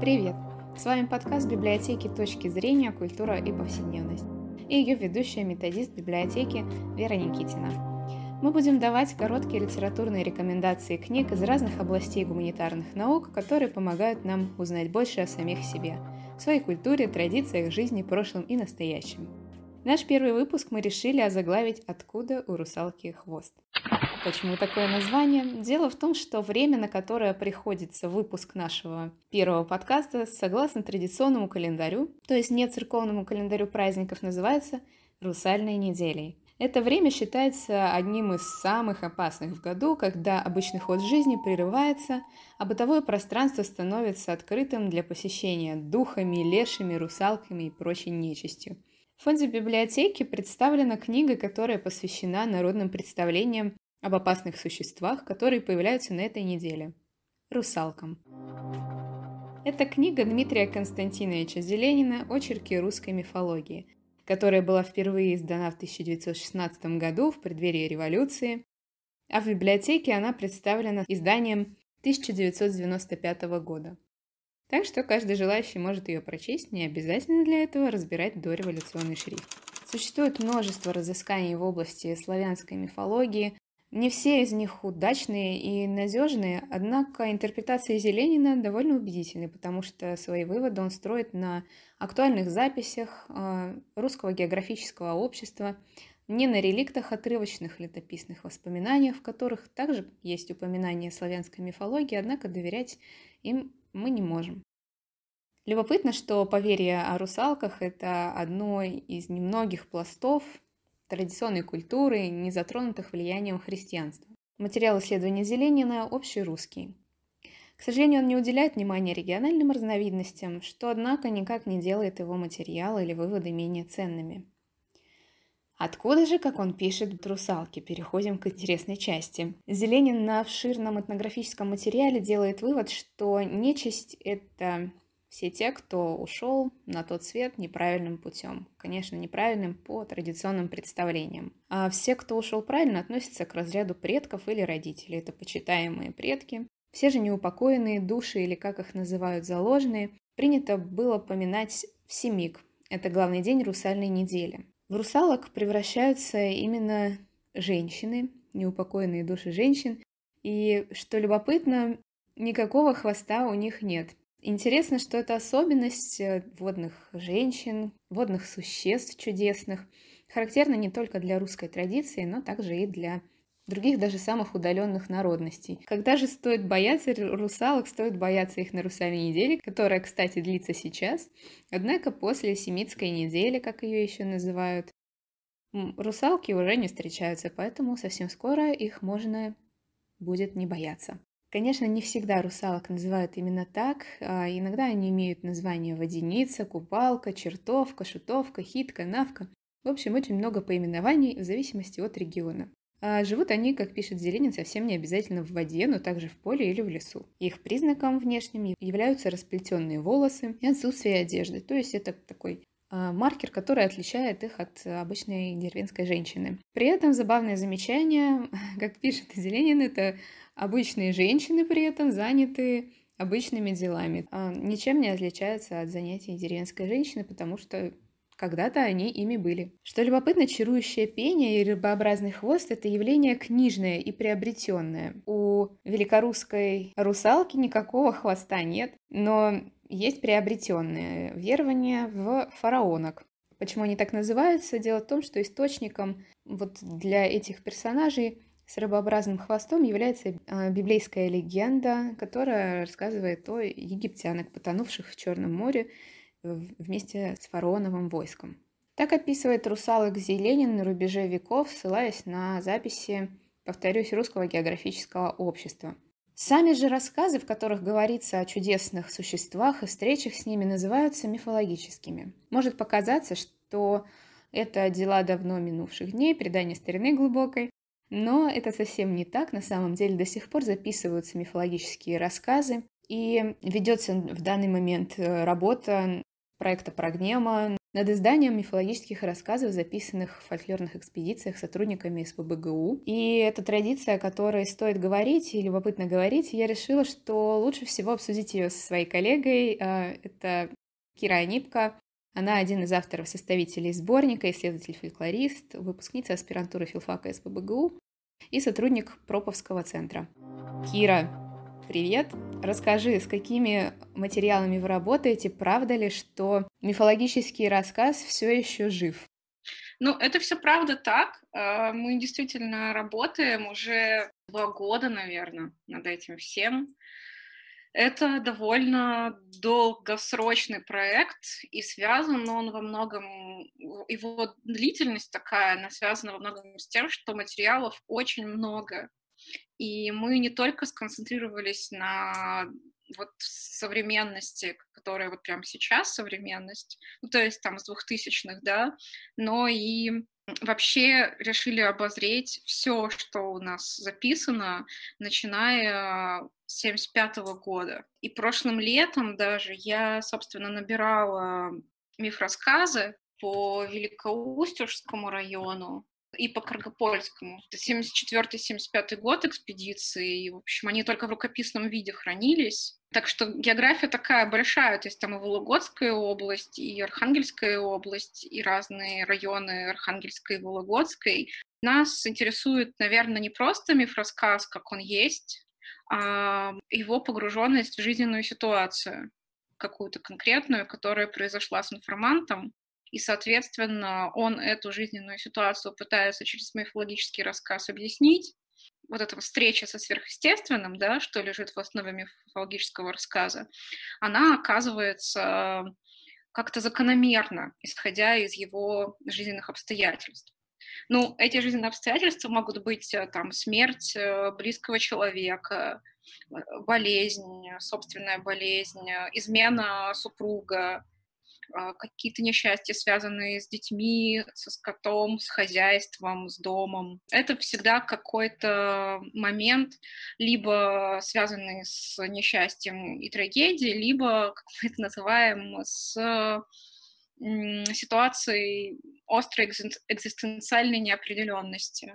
Привет! С вами подкаст библиотеки «Точки зрения. Культура и повседневность» и ее ведущая методист библиотеки Вера Никитина. Мы будем давать короткие литературные рекомендации книг из разных областей гуманитарных наук, которые помогают нам узнать больше о самих себе, своей культуре, традициях, жизни, прошлом и настоящем. Наш первый выпуск мы решили озаглавить «Откуда у русалки хвост?». Почему такое название? Дело в том, что время, на которое приходится выпуск нашего первого подкаста, согласно традиционному календарю, то есть не церковному календарю праздников, называется «Русальной неделей». Это время считается одним из самых опасных в году, когда обычный ход жизни прерывается, а бытовое пространство становится открытым для посещения духами, лешими, русалками и прочей нечистью. В фонде библиотеки представлена книга, которая посвящена народным представлениям об опасных существах, которые появляются на этой неделе. Русалкам. Это книга Дмитрия Константиновича Зеленина «Очерки русской мифологии», которая была впервые издана в 1916 году в преддверии революции, а в библиотеке она представлена изданием 1995 года. Так что каждый желающий может ее прочесть, не обязательно для этого разбирать дореволюционный шрифт. Существует множество разысканий в области славянской мифологии, не все из них удачные и надежные, однако интерпретация Зеленина довольно убедительны, потому что свои выводы он строит на актуальных записях э, Русского географического общества, не на реликтах отрывочных летописных воспоминаниях, в которых также есть упоминания славянской мифологии, однако доверять им мы не можем. Любопытно, что поверье о русалках – это одно из немногих пластов традиционной культуры, не затронутых влиянием христианства. Материал исследования Зеленина общерусский. К сожалению, он не уделяет внимания региональным разновидностям, что, однако, никак не делает его материал или выводы менее ценными. Откуда же, как он пишет, русалки? Переходим к интересной части. Зеленин на обширном этнографическом материале делает вывод, что нечисть – это все те, кто ушел на тот свет неправильным путем. Конечно, неправильным по традиционным представлениям. А все, кто ушел правильно, относятся к разряду предков или родителей. Это почитаемые предки. Все же неупокоенные души, или как их называют, заложенные, принято было поминать в Семик. Это главный день русальной недели. В русалок превращаются именно женщины, неупокоенные души женщин. И, что любопытно, никакого хвоста у них нет. Интересно, что это особенность э, водных женщин, водных существ чудесных, характерна не только для русской традиции, но также и для других даже самых удаленных народностей. Когда же стоит бояться русалок, стоит бояться их на русальной неделе, которая, кстати, длится сейчас. Однако после семитской недели, как ее еще называют, русалки уже не встречаются, поэтому совсем скоро их можно будет не бояться. Конечно, не всегда русалок называют именно так. А иногда они имеют название водяница, купалка, чертовка, шутовка, хитка, навка. В общем, очень много поименований в зависимости от региона. А живут они, как пишет Зеленин, совсем не обязательно в воде, но также в поле или в лесу. Их признаком внешним являются расплетенные волосы и отсутствие одежды. То есть это такой а, маркер, который отличает их от обычной деревенской женщины. При этом забавное замечание, как пишет Зеленин, это Обычные женщины при этом заняты обычными делами. А, ничем не отличаются от занятий деревенской женщины, потому что когда-то они ими были. Что любопытно, чарующее пение и рыбообразный хвост – это явление книжное и приобретенное. У великорусской русалки никакого хвоста нет, но есть приобретенное верование в фараонок. Почему они так называются? Дело в том, что источником вот для этих персонажей с рыбообразным хвостом является а, библейская легенда, которая рассказывает о египтянах, потонувших в Черном море вместе с фараоновым войском. Так описывает русалок Зеленин на рубеже веков, ссылаясь на записи, повторюсь, Русского географического общества. Сами же рассказы, в которых говорится о чудесных существах и встречах с ними, называются мифологическими. Может показаться, что это дела давно минувших дней, предание старины глубокой, но это совсем не так. На самом деле до сих пор записываются мифологические рассказы, и ведется в данный момент э, работа проекта Прогнема над изданием мифологических рассказов, записанных в фольклорных экспедициях сотрудниками СПБГУ. И эта традиция, о которой стоит говорить и любопытно говорить, я решила, что лучше всего обсудить ее со своей коллегой. А, это Кира Анипка. Она один из авторов-составителей сборника, исследователь-фольклорист, выпускница аспирантуры филфака СПБГУ и сотрудник Проповского центра. Кира, привет! Расскажи, с какими материалами вы работаете? Правда ли, что мифологический рассказ все еще жив? Ну, это все правда так. А, мы действительно работаем уже два года, наверное, над этим всем. Это довольно долгосрочный проект, и связан он во многом, его длительность такая, она связана во многом с тем, что материалов очень много. И мы не только сконцентрировались на вот современности, которая вот прямо сейчас современность, ну, то есть там с двухтысячных, да, но и вообще решили обозреть все, что у нас записано, начиная с 75 года. И прошлым летом даже я, собственно, набирала миф-рассказы по Великоустюжскому району, и по Каргопольскому. Это 74-75 год экспедиции, и, в общем, они только в рукописном виде хранились. Так что география такая большая, то есть там и Вологодская область, и Архангельская область, и разные районы Архангельской и Вологодской. Нас интересует, наверное, не просто миф-рассказ, как он есть, а его погруженность в жизненную ситуацию какую-то конкретную, которая произошла с информантом, и, соответственно, он эту жизненную ситуацию пытается через мифологический рассказ объяснить. Вот эта встреча со сверхъестественным, да, что лежит в основе мифологического рассказа, она оказывается как-то закономерно, исходя из его жизненных обстоятельств. Ну, эти жизненные обстоятельства могут быть э, там смерть э, близкого человека, э, болезнь, собственная болезнь, измена супруга, какие-то несчастья, связанные с детьми, со скотом, с хозяйством, с домом. Это всегда какой-то момент, либо связанный с несчастьем и трагедией, либо, как мы это называем, с ситуацией острой экзистенциальной неопределенности,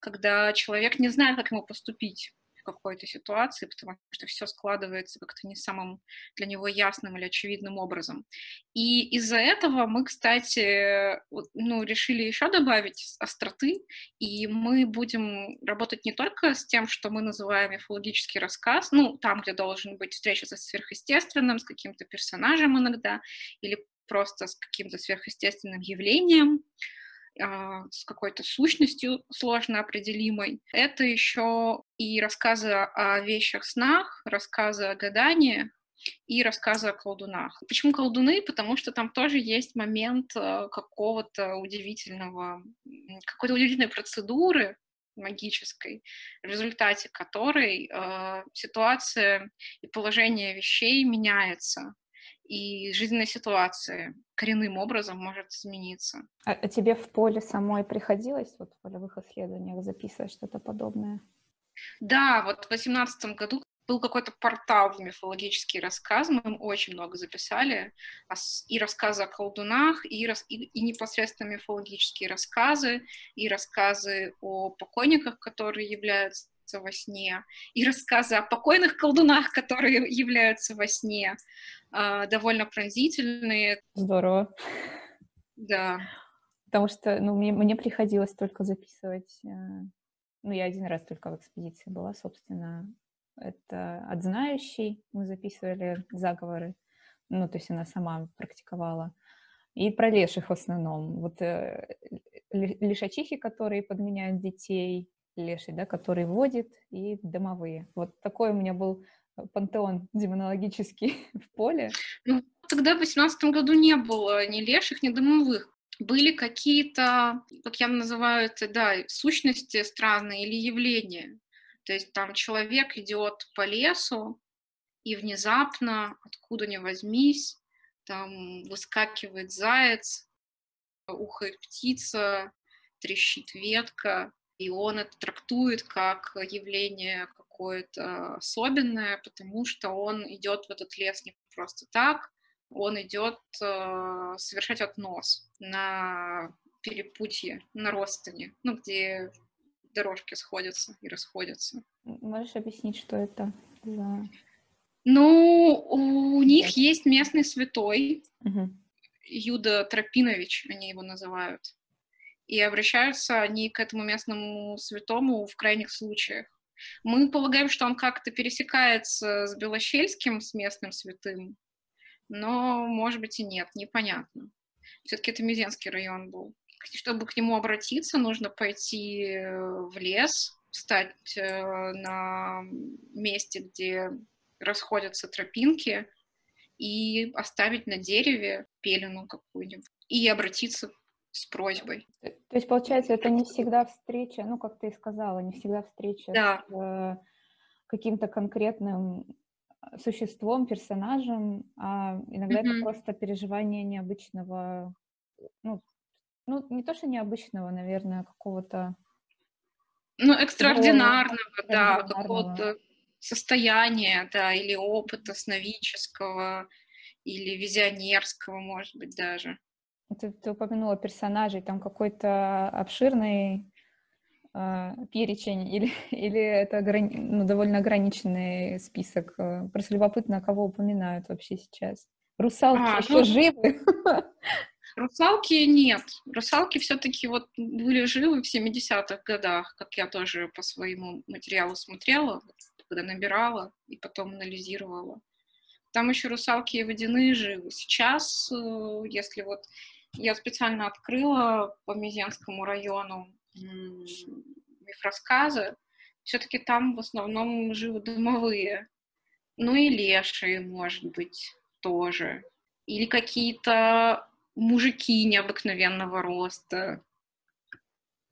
когда человек не знает, как ему поступить какой-то ситуации, потому что все складывается как-то не самым для него ясным или очевидным образом. И из-за этого мы, кстати, ну, решили еще добавить остроты, и мы будем работать не только с тем, что мы называем мифологический рассказ, ну, там, где должен быть встреча со сверхъестественным, с каким-то персонажем иногда, или просто с каким-то сверхъестественным явлением, с какой-то сущностью сложно определимой. Это еще и рассказы о вещах снах, рассказы о гадании, и рассказы о колдунах. Почему колдуны? Потому что там тоже есть момент э, какого-то удивительного, какой-то удивительной процедуры магической, в результате которой э, ситуация и положение вещей меняется и жизненная ситуация коренным образом может измениться. А, а тебе в поле самой приходилось вот в полевых исследованиях записывать что-то подобное? Да, вот в 2018 году был какой-то портал в мифологические рассказы, мы им очень много записали, и рассказы о колдунах, и, рас, и, и непосредственно мифологические рассказы, и рассказы о покойниках, которые являются во сне, и рассказы о покойных колдунах, которые являются во сне. А, довольно пронзительные. Здорово. Да. Потому что, ну, мне, мне приходилось только записывать, э, ну, я один раз только в экспедиции была, собственно, это от знающей мы записывали заговоры, ну, то есть она сама практиковала, и про леших в основном. Вот э, лишачихи, которые подменяют детей, леший, да, который водит, и домовые. Вот такой у меня был пантеон демонологический в поле? Ну, тогда в 18 году не было ни леших, ни домовых. Были какие-то, как я называю это, да, сущности странные или явления. То есть там человек идет по лесу, и внезапно, откуда ни возьмись, там выскакивает заяц, ухает птица, трещит ветка, и он это трактует как явление какое-то особенное, потому что он идет в этот лес не просто так, он идет э, совершать относ на перепутье, на Ростане, ну, где дорожки сходятся и расходятся. Можешь объяснить, что это за... Ну, у них есть местный святой, угу. Юда Тропинович, они его называют. И обращаются они к этому местному святому в крайних случаях. Мы полагаем, что он как-то пересекается с Белощельским, с местным святым, но, может быть, и нет, непонятно. Все-таки это Мизенский район был. Чтобы к нему обратиться, нужно пойти э, в лес, встать э, на месте, где расходятся тропинки, и оставить на дереве пелену какую-нибудь, и обратиться с просьбой. То есть, получается, это не всегда встреча, ну, как ты и сказала, не всегда встреча да. с э, каким-то конкретным существом, персонажем, а иногда mm-hmm. это просто переживание необычного, ну, ну, не то, что необычного, наверное, какого-то... Ну, экстраординарного, да, какого-то состояния, да, или опыта сновидческого, или визионерского, может быть, даже. Ты, ты упомянула персонажей, там какой-то обширный э, перечень или, или это ограни... ну, довольно ограниченный список? Э, просто любопытно, кого упоминают вообще сейчас. Русалки а, еще ну, живы? Русалки нет. Русалки все-таки вот были живы в 70-х годах, как я тоже по своему материалу смотрела, когда набирала и потом анализировала. Там еще русалки и водяные живы. Сейчас, э, если вот я специально открыла по Мизенскому району мифрассказы, все-таки там в основном живы домовые. Ну и лешие, может быть, тоже. Или какие-то мужики необыкновенного роста.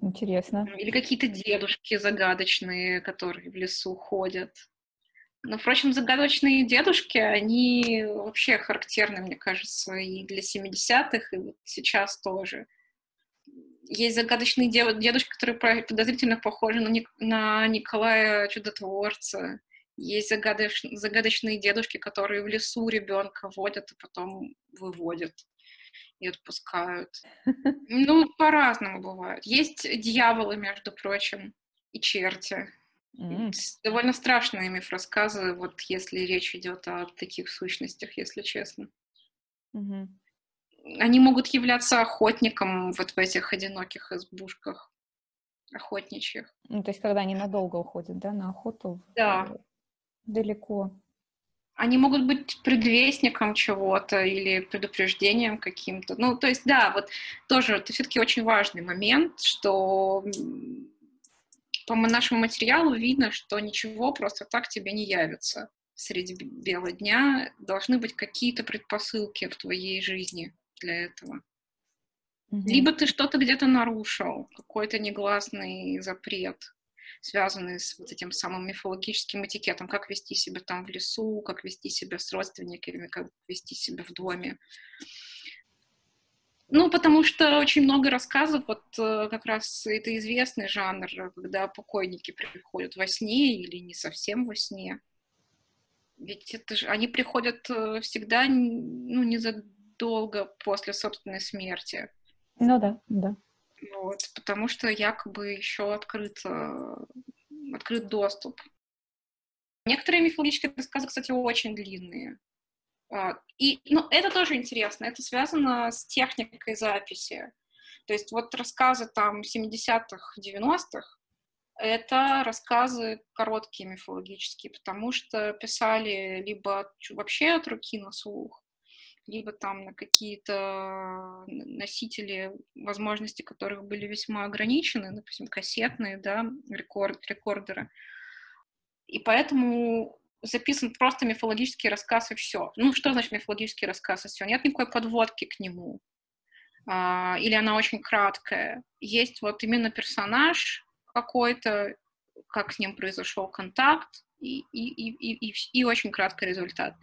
Интересно. Или какие-то дедушки загадочные, которые в лесу ходят. Но, впрочем, загадочные дедушки, они вообще характерны, мне кажется, и для 70-х, и вот сейчас тоже. Есть загадочные дедушки, которые подозрительно похожи на, Ник- на Николая Чудотворца. Есть загадоч- загадочные дедушки, которые в лесу ребенка водят и потом выводят и отпускают. Ну, по-разному бывает. Есть дьяволы, между прочим, и черти. Mm. Довольно страшные миф-рассказы, вот если речь идет о таких сущностях, если честно. Mm-hmm. Они могут являться охотником вот в этих одиноких избушках охотничьих. Ну, то есть, когда они надолго уходят, да, на охоту? Да. Далеко. Они могут быть предвестником чего-то или предупреждением каким-то. Ну, то есть, да, вот тоже это все-таки очень важный момент, что по нашему материалу видно, что ничего просто так тебе не явится среди бела дня. Должны быть какие-то предпосылки в твоей жизни для этого. Mm-hmm. Либо ты что-то где-то нарушил, какой-то негласный запрет, связанный с вот этим самым мифологическим этикетом, как вести себя там в лесу, как вести себя с родственниками, как вести себя в доме. Ну, потому что очень много рассказов, вот э, как раз это известный жанр, когда покойники приходят во сне или не совсем во сне. Ведь это же, они приходят э, всегда, ну, незадолго после собственной смерти. Ну да, да. Вот, потому что якобы еще открыт, открыт доступ. Некоторые мифологические рассказы, кстати, очень длинные. А, и ну, это тоже интересно, это связано с техникой записи. То есть вот рассказы там 70-х, 90-х, это рассказы короткие мифологические, потому что писали либо вообще от руки на слух, либо там на какие-то носители, возможности которых были весьма ограничены, допустим, кассетные, да, рекорд, рекордеры. И поэтому записан просто мифологический рассказ и все. Ну, что значит мифологический рассказ и все? Нет никакой подводки к нему. А, или она очень краткая. Есть вот именно персонаж какой-то, как с ним произошел контакт, и, и, и, и, и очень краткий результат.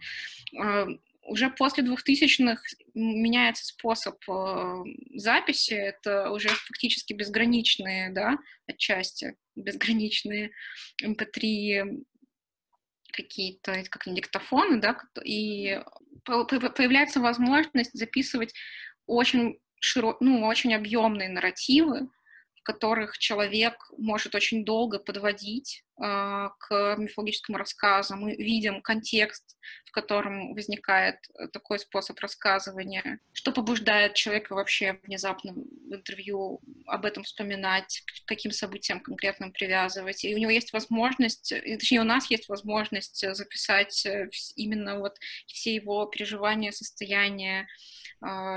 А, уже после 2000-х меняется способ э, записи, это уже фактически безграничные, да, отчасти безграничные MP3 какие-то, как диктофоны, да, и появляется возможность записывать очень широ... ну, очень объемные нарративы, которых человек может очень долго подводить э, к мифологическому рассказу. Мы видим контекст, в котором возникает э, такой способ рассказывания, что побуждает человека вообще внезапно в интервью об этом вспоминать, к каким событиям конкретным привязывать. И у него есть возможность, точнее, у нас есть возможность записать э, именно вот все его переживания, состояния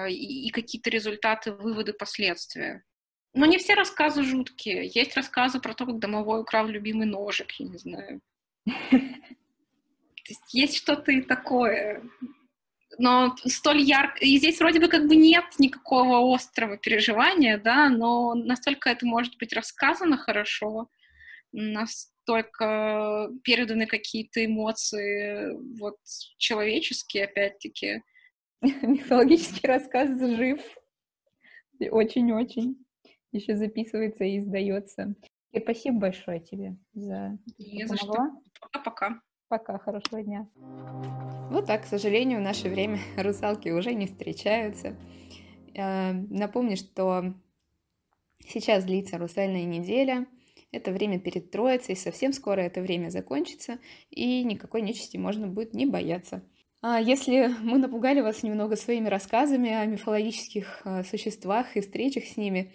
и, и какие-то результаты, выводы, последствия. Но не все рассказы жуткие. Есть рассказы про то, как домовой украл любимый ножик, я не знаю. Есть есть что-то и такое. Но столь ярко... И здесь вроде бы как бы нет никакого острого переживания, да, но настолько это может быть рассказано хорошо, настолько переданы какие-то эмоции, вот, человеческие, опять-таки. Мифологический рассказ жив. Очень-очень еще записывается и издается. И спасибо большое тебе за Не за что. Пока-пока. Пока, хорошего дня. Вот так, к сожалению, в наше время русалки уже не встречаются. Э, напомню, что сейчас длится русальная неделя. Это время перед Троицей, совсем скоро это время закончится, и никакой нечисти можно будет не бояться. А если мы напугали вас немного своими рассказами о мифологических э, существах и встречах с ними,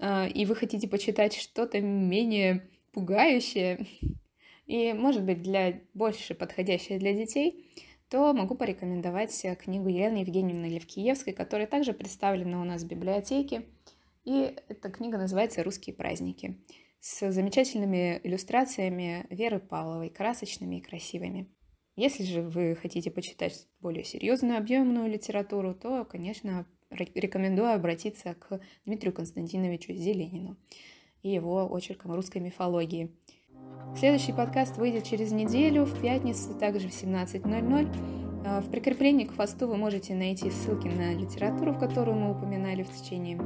и вы хотите почитать что-то менее пугающее и, может быть, для больше подходящее для детей, то могу порекомендовать книгу Елены Евгеньевны Левкиевской, которая также представлена у нас в библиотеке. И эта книга называется «Русские праздники» с замечательными иллюстрациями Веры Павловой, красочными и красивыми. Если же вы хотите почитать более серьезную, объемную литературу, то, конечно, рекомендую обратиться к Дмитрию Константиновичу Зеленину и его очеркам русской мифологии. Следующий подкаст выйдет через неделю, в пятницу, также в 17.00. А, в прикреплении к фасту вы можете найти ссылки на литературу, в которую мы упоминали в течение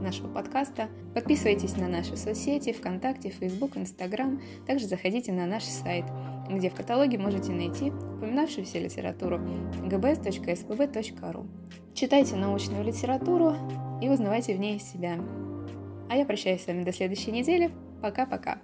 нашего подкаста. Подписывайтесь на наши соцсети ВКонтакте, Facebook, Instagram. Также заходите на наш сайт, где в каталоге можете найти упоминавшуюся литературу gbs.spb.ru. Читайте научную литературу и узнавайте в ней себя. А я прощаюсь с вами до следующей недели. Пока-пока.